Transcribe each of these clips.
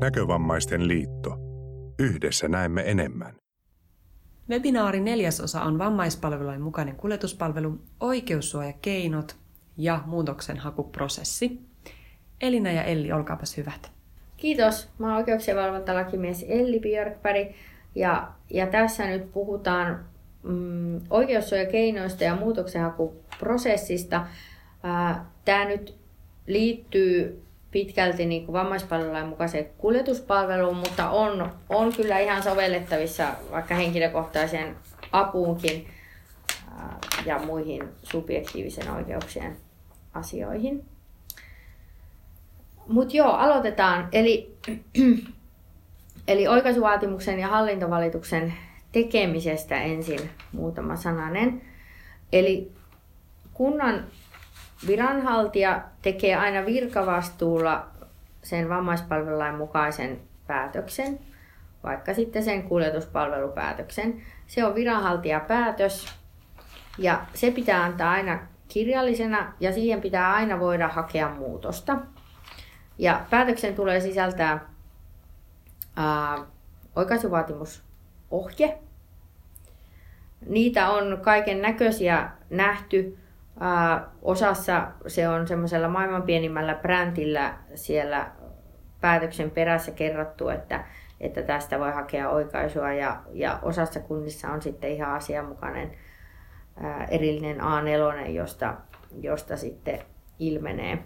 Näkövammaisten liitto. Yhdessä näemme enemmän. Webinaari neljäsosa on vammaispalvelulain mukainen kuljetuspalvelu, oikeussuojakeinot ja muutoksenhakuprosessi. Elina ja Elli, olkaapas hyvät. Kiitos. Mä oon oikeuksien valvontalakimies Elli Björkberg ja, ja tässä nyt puhutaan mm, oikeussuojakeinoista ja muutoksenhakuprosessista. Tämä nyt liittyy pitkälti niin kuin vammaispalvelulain mukaiseen kuljetuspalveluun, mutta on, on kyllä ihan sovellettavissa vaikka henkilökohtaiseen apuunkin ja muihin subjektiivisen oikeuksien asioihin. Mutta joo, aloitetaan. Eli, eli oikaisuvaatimuksen ja hallintovalituksen tekemisestä ensin muutama sananen. Eli kunnan viranhaltija tekee aina virkavastuulla sen vammaispalvelulain mukaisen päätöksen, vaikka sitten sen kuljetuspalvelupäätöksen. Se on viranhaltijapäätös ja se pitää antaa aina kirjallisena ja siihen pitää aina voida hakea muutosta. Ja päätöksen tulee sisältää ää, oikaisuvaatimusohje. Niitä on kaiken näköisiä nähty. Osassa se on semmoisella maailman pienimmällä brändillä siellä päätöksen perässä kerrottu, että, että tästä voi hakea oikaisua ja, ja osassa kunnissa on sitten ihan asianmukainen ää, erillinen A4, josta, josta sitten ilmenee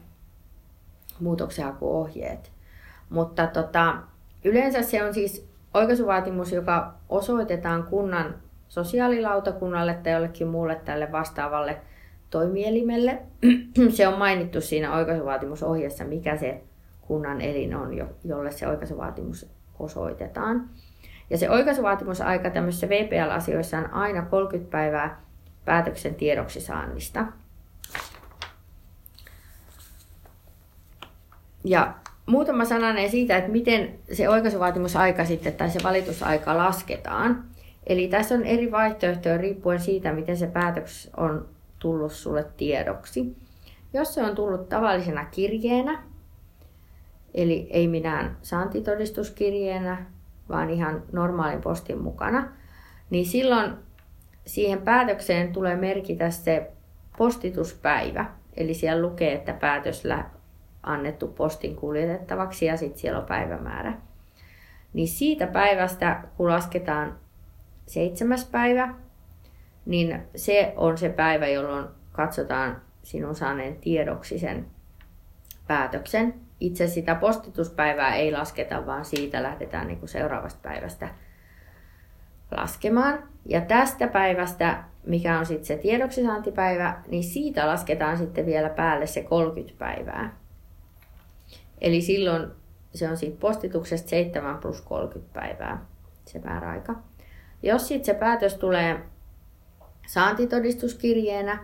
muutoksenhakuohjeet. Mutta tota, yleensä se on siis oikaisuvaatimus, joka osoitetaan kunnan sosiaalilautakunnalle tai jollekin muulle tälle vastaavalle toimielimelle. se on mainittu siinä oikaisuvaatimusohjeessa, mikä se kunnan elin on, jolle se oikaisuvaatimus osoitetaan. Ja se oikaisuvaatimusaika tämmöisissä VPL-asioissa on aina 30 päivää päätöksen tiedoksi saannista. Ja muutama sananen siitä, että miten se oikaisuvaatimusaika sitten tai se valitusaika lasketaan. Eli tässä on eri vaihtoehtoja riippuen siitä, miten se päätös on tullut sulle tiedoksi. Jos se on tullut tavallisena kirjeenä, eli ei minään saantitodistuskirjeenä, vaan ihan normaalin postin mukana, niin silloin siihen päätökseen tulee merkitä se postituspäivä. Eli siellä lukee, että päätös annettu postin kuljetettavaksi ja sitten siellä on päivämäärä. Niin siitä päivästä, kun lasketaan seitsemäs päivä, niin se on se päivä, jolloin katsotaan sinun saaneen tiedoksi sen päätöksen. Itse sitä postituspäivää ei lasketa, vaan siitä lähdetään niin kuin seuraavasta päivästä laskemaan. Ja tästä päivästä, mikä on sitten se tiedoksisaantipäivä, niin siitä lasketaan sitten vielä päälle se 30 päivää. Eli silloin se on siitä postituksesta 7 plus 30 päivää se määräaika. Jos sitten se päätös tulee saantitodistuskirjeenä,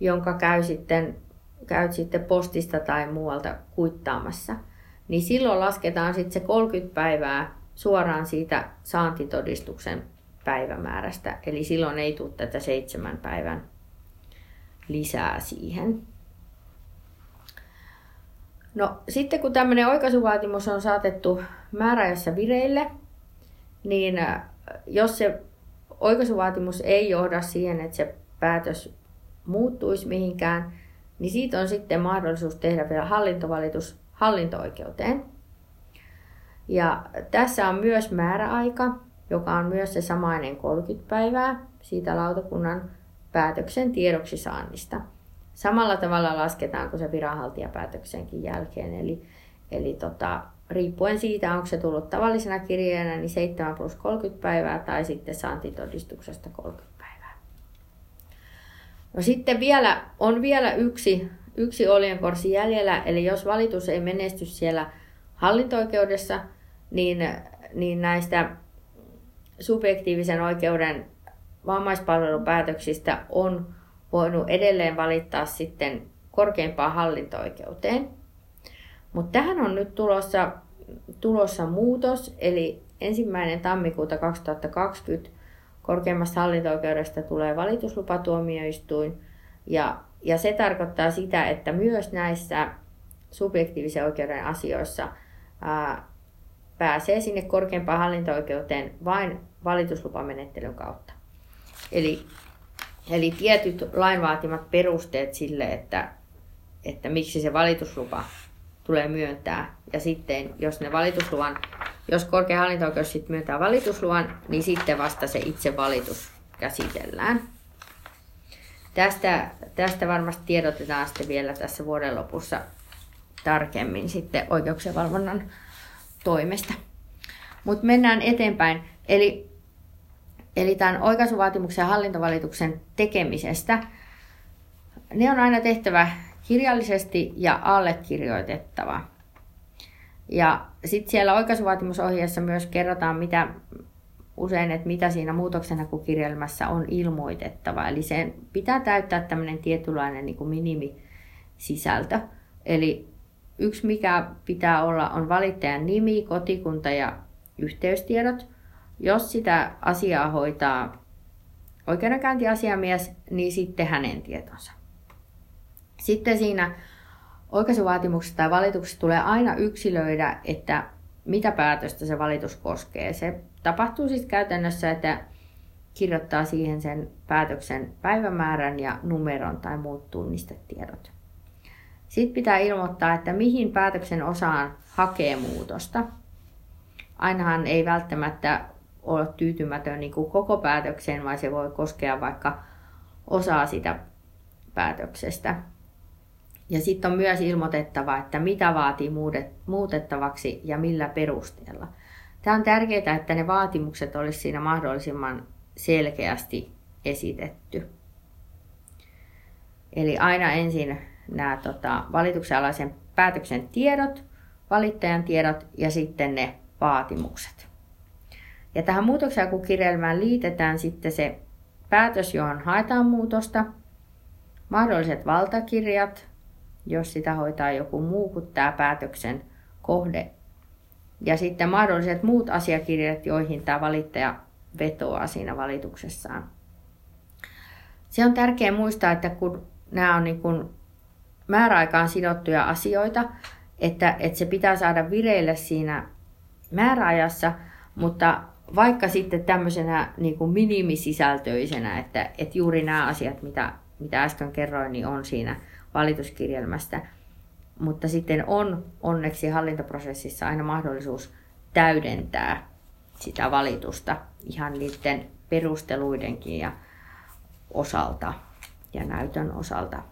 jonka käy sitten, käyt sitten postista tai muualta kuittaamassa, niin silloin lasketaan sitten se 30 päivää suoraan siitä saantitodistuksen päivämäärästä. Eli silloin ei tule tätä seitsemän päivän lisää siihen. No sitten kun tämmöinen oikaisuvaatimus on saatettu määräajassa vireille, niin äh, jos se oikaisuvaatimus ei johda siihen, että se päätös muuttuisi mihinkään, niin siitä on sitten mahdollisuus tehdä vielä hallintovalitus hallinto-oikeuteen. Ja tässä on myös määräaika, joka on myös se samainen 30 päivää siitä lautakunnan päätöksen tiedoksi saannista. Samalla tavalla lasketaan kuin se viranhaltijapäätöksenkin jälkeen. Eli, eli tota, riippuen siitä, onko se tullut tavallisena kirjeenä, niin 7 plus 30 päivää tai sitten saantitodistuksesta 30 päivää. No sitten vielä, on vielä yksi, yksi oljenkorsi jäljellä, eli jos valitus ei menesty siellä hallinto-oikeudessa, niin, niin näistä subjektiivisen oikeuden vammaispalvelupäätöksistä on voinut edelleen valittaa sitten korkeimpaan hallinto-oikeuteen. Mutta tähän on nyt tulossa, tulossa muutos, eli ensimmäinen tammikuuta 2020 korkeimmasta hallinto-oikeudesta tulee valituslupatuomioistuin, ja, ja se tarkoittaa sitä, että myös näissä subjektiivisen oikeuden asioissa ää, pääsee sinne korkeimpaan hallinto-oikeuteen vain valituslupamenettelyn kautta. Eli, eli tietyt lain vaatimat perusteet sille, että, että miksi se valituslupa tulee myöntää. Ja sitten, jos ne valitusluvan, jos korkein hallinto-oikeus sitten myöntää valitusluvan, niin sitten vasta se itse valitus käsitellään. Tästä, tästä varmasti tiedotetaan sitten vielä tässä vuoden lopussa tarkemmin sitten oikeuksien valvonnan toimesta. Mutta mennään eteenpäin. Eli, eli tämän oikaisuvaatimuksen ja hallintovalituksen tekemisestä, ne on aina tehtävä kirjallisesti ja allekirjoitettava. Ja sitten siellä oikaisuvaatimusohjeessa myös kerrotaan, mitä usein, että mitä siinä muutoksenhakukirjelmässä on ilmoitettava. Eli sen pitää täyttää tämmöinen tietynlainen niin kuin minimisisältö. Eli yksi mikä pitää olla on valittajan nimi, kotikunta ja yhteystiedot. Jos sitä asiaa hoitaa oikeudenkäyntiasiamies, niin sitten hänen tietonsa. Sitten siinä oikaisuvaatimuksessa tai valituksessa tulee aina yksilöidä, että mitä päätöstä se valitus koskee. Se tapahtuu siis käytännössä, että kirjoittaa siihen sen päätöksen päivämäärän ja numeron tai muut tunnistetiedot. Sitten pitää ilmoittaa, että mihin päätöksen osaan hakee muutosta. Ainahan ei välttämättä ole tyytymätön niin kuin koko päätökseen, vaan se voi koskea vaikka osaa sitä päätöksestä. Ja sitten on myös ilmoitettava, että mitä vaatii muutettavaksi ja millä perusteella. Tämä on tärkeää, että ne vaatimukset olisi siinä mahdollisimman selkeästi esitetty. Eli aina ensin nämä tota, valituksen alaisen päätöksen tiedot, valittajan tiedot ja sitten ne vaatimukset. Ja tähän muutoksenhakukirjelmään liitetään sitten se päätös, johon haetaan muutosta, mahdolliset valtakirjat, jos sitä hoitaa joku muu kuin tämä päätöksen kohde. Ja sitten mahdolliset muut asiakirjat, joihin tämä valittaja vetoaa siinä valituksessaan. Se on tärkeää muistaa, että kun nämä on niin kuin määräaikaan sidottuja asioita, että, että se pitää saada vireille siinä määräajassa, mutta vaikka sitten tämmöisenä niin kuin minimisisältöisenä, että, että juuri nämä asiat, mitä, mitä äsken kerroin, niin on siinä valituskirjelmästä. Mutta sitten on onneksi hallintoprosessissa aina mahdollisuus täydentää sitä valitusta ihan niiden perusteluidenkin ja osalta ja näytön osalta.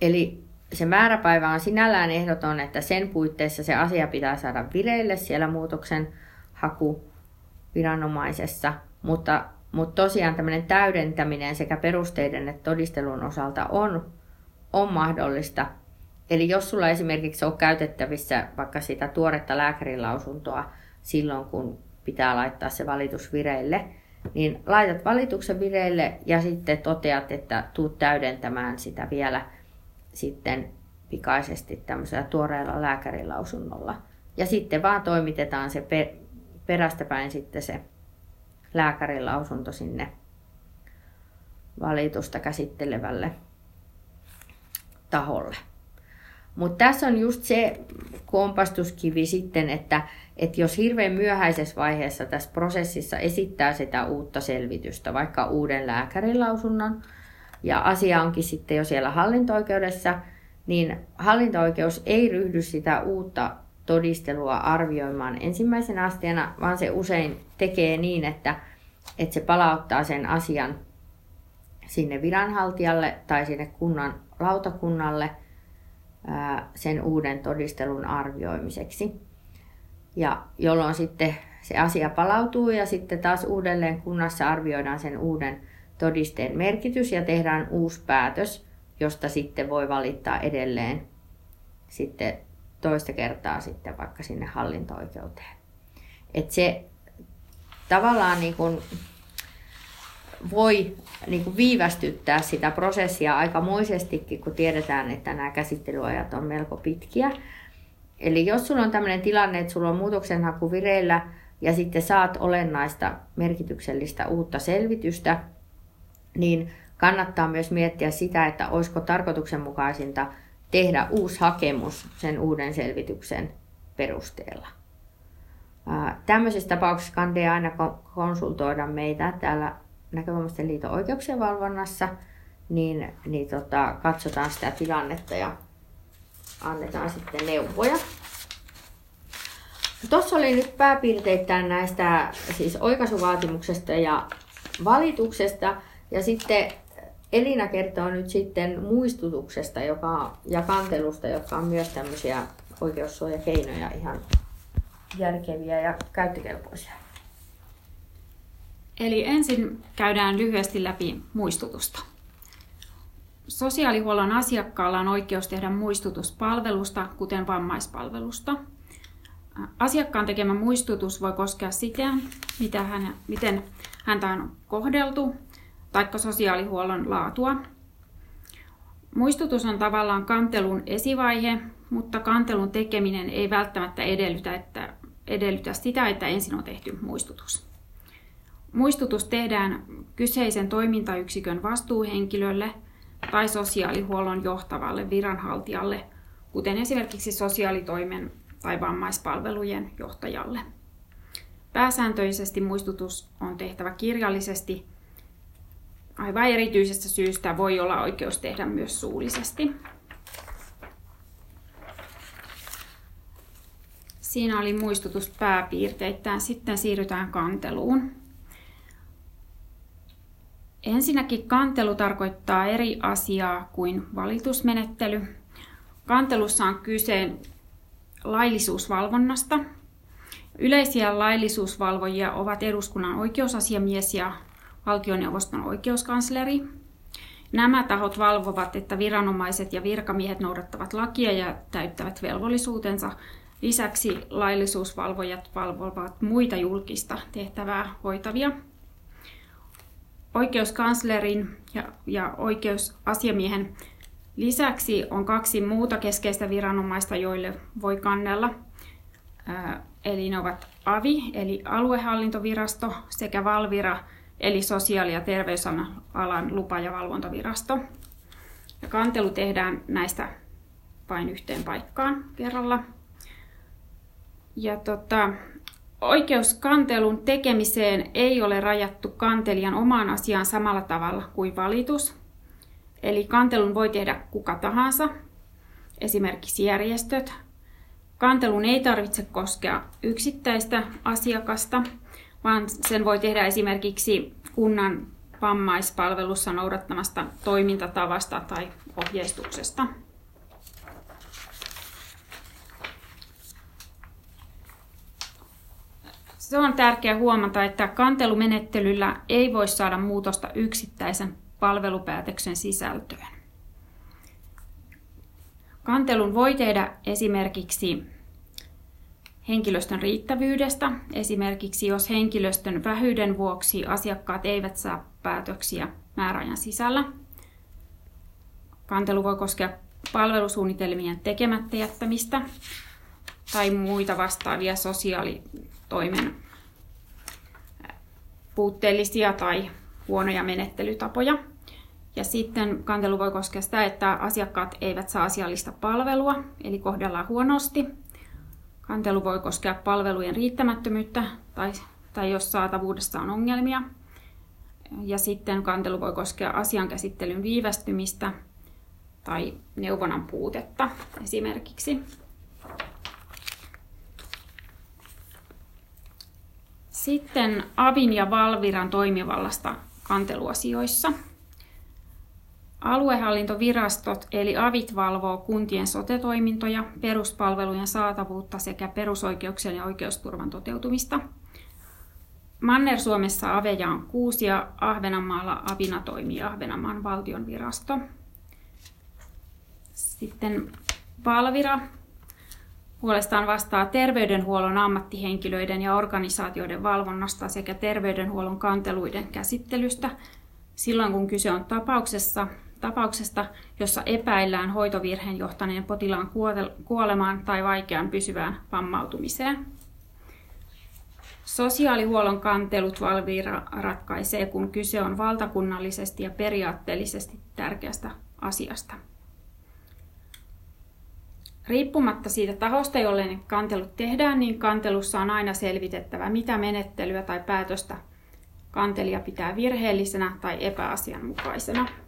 Eli se määräpäivä on sinällään ehdoton, että sen puitteissa se asia pitää saada vireille siellä muutoksen haku viranomaisessa, mutta, mutta tosiaan tämmöinen täydentäminen sekä perusteiden että todistelun osalta on, on mahdollista. Eli jos sulla esimerkiksi on käytettävissä vaikka sitä tuoretta lääkärilausuntoa silloin, kun pitää laittaa se valitus vireille, niin laitat valituksen vireille ja sitten toteat, että tuut täydentämään sitä vielä – sitten pikaisesti tämmöisellä tuoreella lääkärilausunnolla. Ja sitten vaan toimitetaan se perästäpäin sitten se lääkärilausunto sinne valitusta käsittelevälle taholle. Mutta tässä on just se kompastuskivi sitten, että, että jos hirveän myöhäisessä vaiheessa tässä prosessissa esittää sitä uutta selvitystä, vaikka uuden lääkärilausunnon, ja asia onkin sitten jo siellä hallinto-oikeudessa, niin hallinto-oikeus ei ryhdy sitä uutta todistelua arvioimaan ensimmäisenä asteena, vaan se usein tekee niin, että, että se palauttaa sen asian sinne viranhaltijalle tai sinne kunnan lautakunnalle sen uuden todistelun arvioimiseksi. Ja jolloin sitten se asia palautuu ja sitten taas uudelleen kunnassa arvioidaan sen uuden todisteen merkitys ja tehdään uusi päätös, josta sitten voi valittaa edelleen sitten toista kertaa sitten vaikka sinne hallinto-oikeuteen. Et se tavallaan niin kuin voi niin kuin viivästyttää sitä prosessia aikamoisestikin, kun tiedetään, että nämä käsittelyajat on melko pitkiä. Eli jos sulla on tämmöinen tilanne, että sulla on muutoksenhaku vireillä ja sitten saat olennaista merkityksellistä uutta selvitystä, niin kannattaa myös miettiä sitä, että olisiko tarkoituksenmukaisinta tehdä uusi hakemus sen uuden selvityksen perusteella. Tämmöisissä tapauksissa kannattaa aina konsultoida meitä täällä Näkövammaisten liiton oikeuksien valvonnassa, niin, niin tota, katsotaan sitä tilannetta ja annetaan sitten neuvoja. Tuossa oli nyt pääpiirteittäin näistä siis oikaisuvaatimuksesta ja valituksesta. Ja sitten Elina kertoo nyt sitten muistutuksesta joka, ja kantelusta, jotka on myös tämmöisiä oikeussuojakeinoja ihan järkeviä ja käyttökelpoisia. Eli ensin käydään lyhyesti läpi muistutusta. Sosiaalihuollon asiakkaalla on oikeus tehdä muistutus palvelusta, kuten vammaispalvelusta. Asiakkaan tekemä muistutus voi koskea sitä, mitä hän, miten häntä on kohdeltu, taikka sosiaalihuollon laatua. Muistutus on tavallaan kantelun esivaihe, mutta kantelun tekeminen ei välttämättä edellytä, että, edellytä sitä, että ensin on tehty muistutus. Muistutus tehdään kyseisen toimintayksikön vastuuhenkilölle tai sosiaalihuollon johtavalle viranhaltijalle, kuten esimerkiksi sosiaalitoimen tai vammaispalvelujen johtajalle. Pääsääntöisesti muistutus on tehtävä kirjallisesti. Aivan erityisestä syystä voi olla oikeus tehdä myös suullisesti. Siinä oli muistutus pääpiirteittäin. Sitten siirrytään kanteluun. Ensinnäkin kantelu tarkoittaa eri asiaa kuin valitusmenettely. Kantelussa on kyse laillisuusvalvonnasta. Yleisiä laillisuusvalvojia ovat eduskunnan oikeusasiamies ja valtioneuvoston oikeuskansleri. Nämä tahot valvovat, että viranomaiset ja virkamiehet noudattavat lakia ja täyttävät velvollisuutensa. Lisäksi laillisuusvalvojat valvovat muita julkista tehtävää hoitavia. Oikeuskanslerin ja, ja oikeusasiamiehen lisäksi on kaksi muuta keskeistä viranomaista, joille voi kannella. Eli ne ovat AVI, eli aluehallintovirasto, sekä Valvira, eli sosiaali- ja terveysalan lupa- ja valvontavirasto. Ja kantelu tehdään näistä vain yhteen paikkaan kerralla. Ja tota, Oikeus kantelun tekemiseen ei ole rajattu kantelijan omaan asiaan samalla tavalla kuin valitus. Eli kantelun voi tehdä kuka tahansa, esimerkiksi järjestöt. Kantelun ei tarvitse koskea yksittäistä asiakasta, vaan sen voi tehdä esimerkiksi kunnan vammaispalvelussa noudattamasta toimintatavasta tai ohjeistuksesta. Se on tärkeää huomata, että kantelumenettelyllä ei voi saada muutosta yksittäisen palvelupäätöksen sisältöön. Kantelun voi tehdä esimerkiksi henkilöstön riittävyydestä, esimerkiksi jos henkilöstön vähyyden vuoksi asiakkaat eivät saa päätöksiä määräajan sisällä. Kantelu voi koskea palvelusuunnitelmien tekemättä jättämistä tai muita vastaavia sosiaalitoimen puutteellisia tai huonoja menettelytapoja. Ja sitten kantelu voi koskea sitä, että asiakkaat eivät saa asiallista palvelua, eli kohdellaan huonosti. Kantelu voi koskea palvelujen riittämättömyyttä tai, tai jos saatavuudessa on ongelmia. Ja sitten kantelu voi koskea asiankäsittelyn viivästymistä tai neuvonnan puutetta esimerkiksi. Sitten Avin ja Valviran toimivallasta kanteluasioissa. Aluehallintovirastot eli AVIT valvoo kuntien sotetoimintoja, peruspalvelujen saatavuutta sekä perusoikeuksien ja oikeusturvan toteutumista. Manner-Suomessa aveja on kuusi ja Ahvenanmaalla avina toimii Ahvenanmaan valtion virasto. Sitten Valvira puolestaan vastaa terveydenhuollon ammattihenkilöiden ja organisaatioiden valvonnasta sekä terveydenhuollon kanteluiden käsittelystä silloin, kun kyse on tapauksessa, tapauksesta, jossa epäillään hoitovirheen johtaneen potilaan kuolemaan tai vaikeaan pysyvään vammautumiseen. Sosiaalihuollon kantelut Valvira ratkaisee, kun kyse on valtakunnallisesti ja periaatteellisesti tärkeästä asiasta. riippumatta siitä tahosta, jolle ne kantelut tehdään, niin kantelussa on aina selvitettävä, mitä menettelyä tai päätöstä kantelija pitää virheellisenä tai epäasianmukaisena.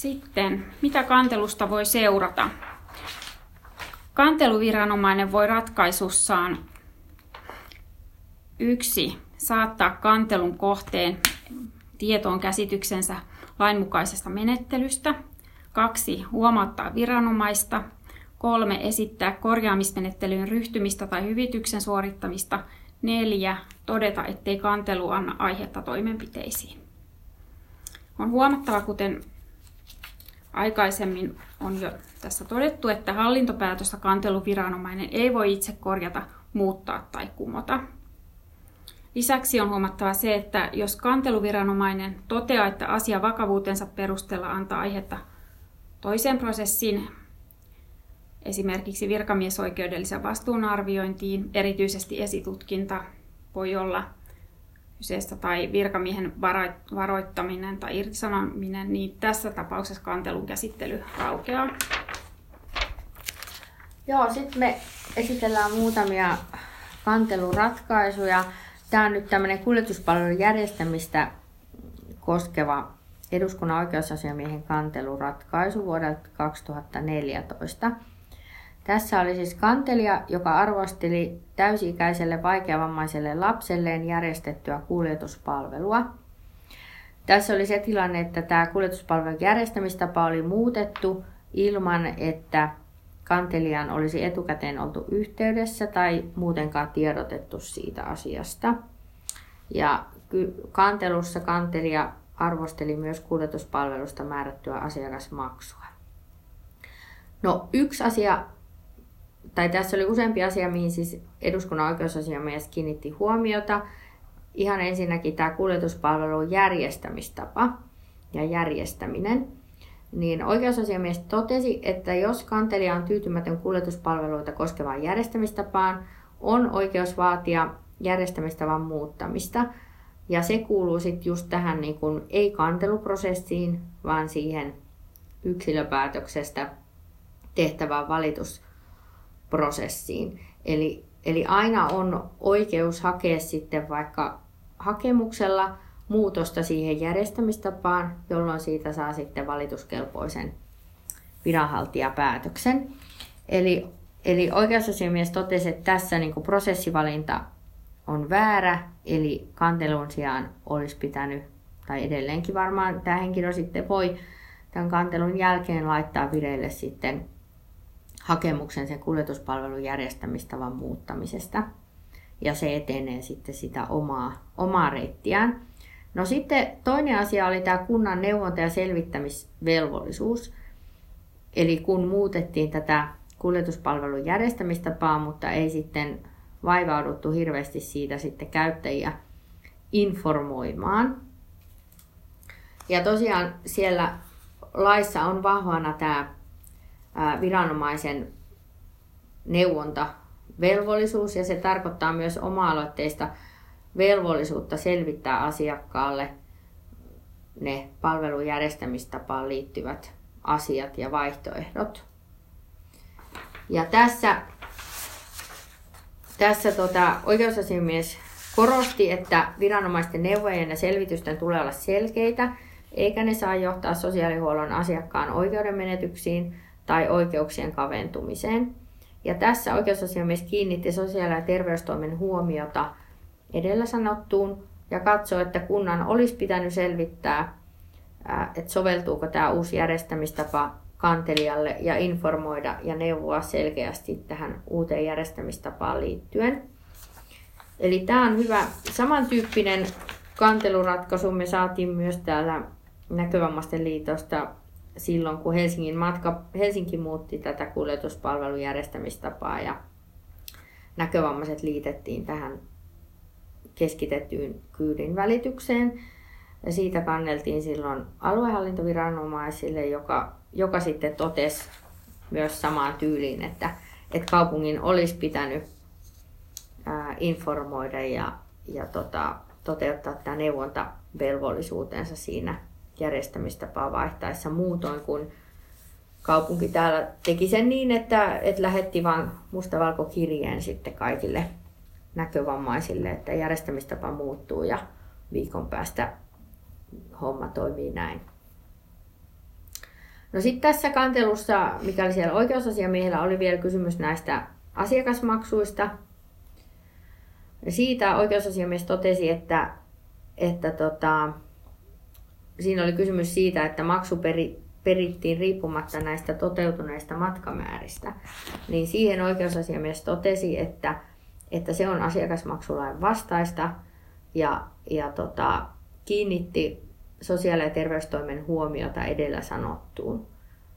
Sitten, mitä kantelusta voi seurata? Kanteluviranomainen voi ratkaisussaan yksi saattaa kantelun kohteen tietoon käsityksensä lainmukaisesta menettelystä. Kaksi, huomauttaa viranomaista. Kolme, esittää korjaamismenettelyyn ryhtymistä tai hyvityksen suorittamista. Neljä, todeta, ettei kantelu anna aihetta toimenpiteisiin. On huomattava, kuten aikaisemmin on jo tässä todettu, että hallintopäätöstä kanteluviranomainen ei voi itse korjata, muuttaa tai kumota. Lisäksi on huomattava se, että jos kanteluviranomainen toteaa, että asia vakavuutensa perusteella antaa aihetta toiseen prosessiin, esimerkiksi virkamiesoikeudellisen vastuun arviointiin, erityisesti esitutkinta voi olla kyseessä tai virkamiehen varoittaminen tai irtisanominen, niin tässä tapauksessa kantelun käsittely raukeaa. Joo, sitten me esitellään muutamia kanteluratkaisuja. Tämä on nyt tämmöinen kuljetuspalvelun järjestämistä koskeva eduskunnan oikeusasiamiehen kanteluratkaisu vuodelta 2014. Tässä oli siis kantelija, joka arvosteli täysi-ikäiselle vaikeavammaiselle lapselleen järjestettyä kuljetuspalvelua. Tässä oli se tilanne, että tämä kuljetuspalvelun järjestämistapa oli muutettu ilman, että kantelijan olisi etukäteen oltu yhteydessä tai muutenkaan tiedotettu siitä asiasta. Ja kantelussa kantelija arvosteli myös kuljetuspalvelusta määrättyä asiakasmaksua. No yksi asia, tai tässä oli useampi asia, mihin siis eduskunnan oikeusasiamies kiinnitti huomiota. Ihan ensinnäkin tämä kuljetuspalvelun järjestämistapa ja järjestäminen niin oikeusasiamies totesi, että jos kantelija on tyytymätön kuljetuspalveluita koskevaan järjestämistapaan, on oikeus vaatia järjestämistavan muuttamista. Ja se kuuluu sitten just tähän niin kuin, ei kanteluprosessiin, vaan siihen yksilöpäätöksestä tehtävään valitusprosessiin. Eli, eli aina on oikeus hakea sitten vaikka hakemuksella muutosta siihen järjestämistapaan, jolloin siitä saa sitten valituskelpoisen viranhaltijapäätöksen. Eli, eli oikeusasiamies totesi, että tässä niin kuin prosessivalinta on väärä, eli kantelun sijaan olisi pitänyt, tai edelleenkin varmaan tämä henkilö sitten voi tämän kantelun jälkeen laittaa vireille sitten hakemuksen sen kuljetuspalvelun järjestämistavan muuttamisesta. Ja se etenee sitten sitä omaa, omaa reittiään. No sitten toinen asia oli tämä kunnan neuvonta- ja selvittämisvelvollisuus. Eli kun muutettiin tätä kuljetuspalvelun järjestämistapaa, mutta ei sitten vaivauduttu hirveästi siitä sitten käyttäjiä informoimaan. Ja tosiaan siellä laissa on vahvana tämä viranomaisen neuvontavelvollisuus ja se tarkoittaa myös oma-aloitteista velvollisuutta selvittää asiakkaalle ne palvelun järjestämistapaan liittyvät asiat ja vaihtoehdot. Ja tässä, tässä tota, oikeusasiamies korosti, että viranomaisten neuvojen ja selvitysten tulee olla selkeitä, eikä ne saa johtaa sosiaalihuollon asiakkaan oikeudenmenetyksiin tai oikeuksien kaventumiseen. Ja tässä oikeusasiamies kiinnitti sosiaali- ja terveystoimen huomiota edellä sanottuun ja katsoo, että kunnan olisi pitänyt selvittää, että soveltuuko tämä uusi järjestämistapa kantelijalle ja informoida ja neuvoa selkeästi tähän uuteen järjestämistapaan liittyen. Eli tämä on hyvä. Samantyyppinen kanteluratkaisu me saatiin myös täällä Näkövammaisten liitosta silloin, kun Helsingin matka, Helsinki muutti tätä kuljetuspalvelun järjestämistapaa ja näkövammaiset liitettiin tähän keskitettyyn kyydin välitykseen. Ja siitä kanneltiin silloin aluehallintoviranomaisille, joka, joka sitten totesi myös samaan tyyliin, että, että kaupungin olisi pitänyt informoida ja, ja tota, toteuttaa tämä neuvontavelvollisuutensa siinä järjestämistapaa vaihtaessa muutoin kuin kaupunki täällä teki sen niin, että, että lähetti vain mustavalkokirjeen sitten kaikille näkövammaisille, että järjestämistapa muuttuu ja viikon päästä homma toimii näin. No sitten tässä kantelussa, mikä oli siellä oikeusasiamiehellä, oli vielä kysymys näistä asiakasmaksuista. Siitä oikeusasiamies totesi, että, että tota, siinä oli kysymys siitä, että maksu peri, perittiin riippumatta näistä toteutuneista matkamääristä. Niin siihen oikeusasiamies totesi, että, että se on asiakasmaksulain vastaista ja, ja tota, kiinnitti sosiaali- ja terveystoimen huomiota edellä sanottuun.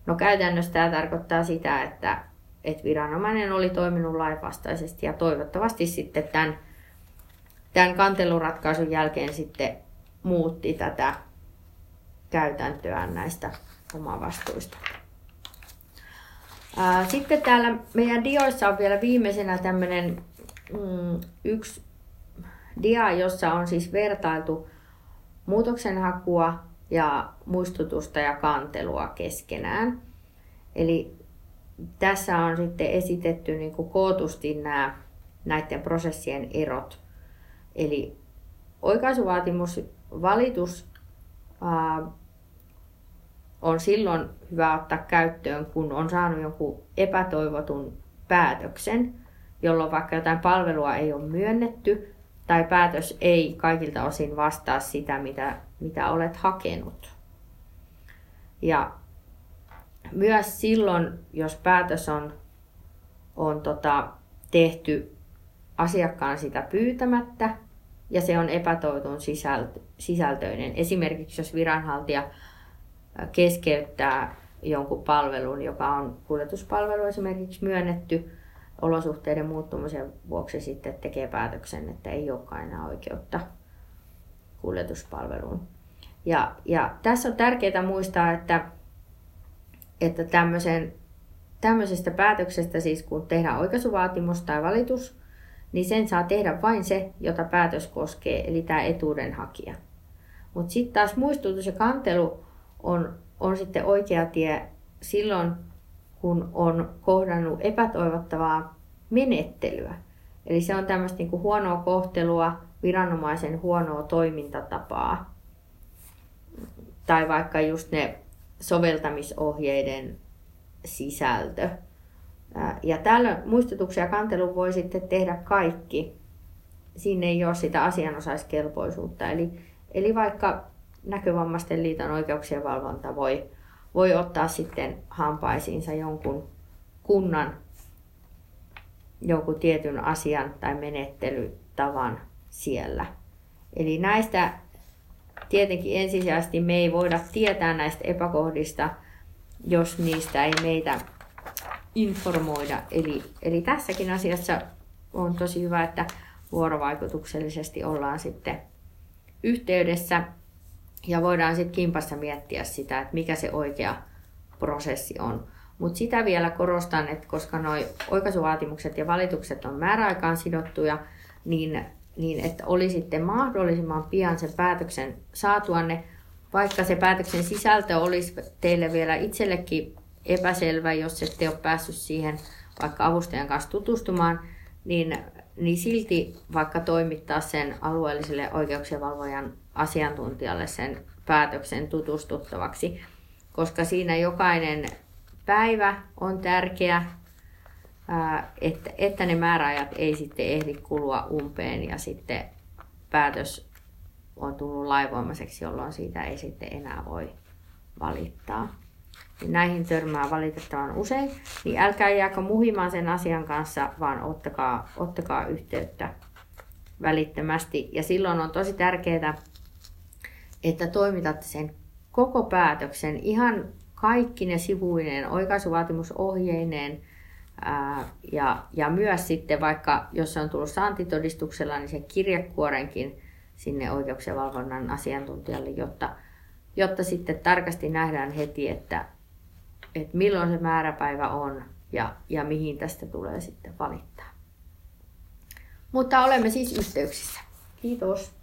No käytännössä tämä tarkoittaa sitä, että, että viranomainen oli toiminut lainvastaisesti ja toivottavasti sitten tämän, tämän kanteluratkaisun jälkeen sitten muutti tätä käytäntöä näistä omavastuista. Sitten täällä meidän dioissa on vielä viimeisenä tämmöinen mm, yksi dia, jossa on siis vertailtu muutoksenhakua ja muistutusta ja kantelua keskenään. Eli tässä on sitten esitetty niin kuin kootusti nämä näiden prosessien erot. Eli oikaisuvaatimus, valitus on silloin hyvä ottaa käyttöön, kun on saanut jonkun epätoivotun päätöksen, jolloin vaikka jotain palvelua ei ole myönnetty tai päätös ei kaikilta osin vastaa sitä, mitä, mitä olet hakenut. Ja myös silloin, jos päätös on, on tota, tehty asiakkaan sitä pyytämättä ja se on epätoivotun sisältöinen. Esimerkiksi jos viranhaltija keskeyttää jonkun palvelun, joka on kuljetuspalvelu esimerkiksi myönnetty olosuhteiden muuttumisen vuoksi sitten tekee päätöksen, että ei olekaan enää oikeutta kuljetuspalveluun. Ja, ja tässä on tärkeää muistaa, että, että tämmöisestä päätöksestä, siis kun tehdään oikaisuvaatimus tai valitus, niin sen saa tehdä vain se, jota päätös koskee, eli tämä etuudenhakija. Mutta sitten taas muistutus ja kantelu on, on sitten oikea tie silloin, kun on kohdannut epätoivottavaa menettelyä. Eli se on tämmöistä niin kuin huonoa kohtelua, viranomaisen huonoa toimintatapaa. Tai vaikka just ne soveltamisohjeiden sisältö. Ja täällä muistutuksia kantelu voi sitten tehdä kaikki. Siinä ei ole sitä asianosaiskelpoisuutta. Eli, eli vaikka näkövammaisten liiton oikeuksien valvonta voi, voi ottaa sitten hampaisiinsa jonkun kunnan jonkun tietyn asian tai menettelytavan siellä. Eli näistä tietenkin ensisijaisesti me ei voida tietää näistä epäkohdista, jos niistä ei meitä informoida. Eli, eli tässäkin asiassa on tosi hyvä, että vuorovaikutuksellisesti ollaan sitten yhteydessä ja voidaan sitten kimpassa miettiä sitä, että mikä se oikea prosessi on. Mutta sitä vielä korostan, että koska nuo oikaisuvaatimukset ja valitukset on määräaikaan sidottuja, niin, niin että oli sitten mahdollisimman pian sen päätöksen saatuanne, vaikka se päätöksen sisältö olisi teille vielä itsellekin epäselvä, jos ette ole päässyt siihen vaikka avustajan kanssa tutustumaan, niin, niin silti vaikka toimittaa sen alueelliselle oikeuksien valvojan asiantuntijalle sen päätöksen tutustuttavaksi, koska siinä jokainen päivä on tärkeä, että, että ne määräajat ei sitten ehdi kulua umpeen ja sitten päätös on tullut laivoimaiseksi, jolloin siitä ei sitten enää voi valittaa. Näihin törmää valitettavan usein, niin älkää jääkö muhimaan sen asian kanssa, vaan ottakaa, ottakaa yhteyttä välittömästi. Ja silloin on tosi tärkeää, että toimitatte sen koko päätöksen ihan kaikki ne sivuineen, oikaisuvaatimusohjeineen ää, ja, ja myös sitten vaikka, jos se on tullut saantitodistuksella, niin sen kirjekuorenkin sinne oikeuksien valvonnan asiantuntijalle, jotta, jotta sitten tarkasti nähdään heti, että, että milloin se määräpäivä on ja, ja mihin tästä tulee sitten valittaa. Mutta olemme siis yhteyksissä. Kiitos.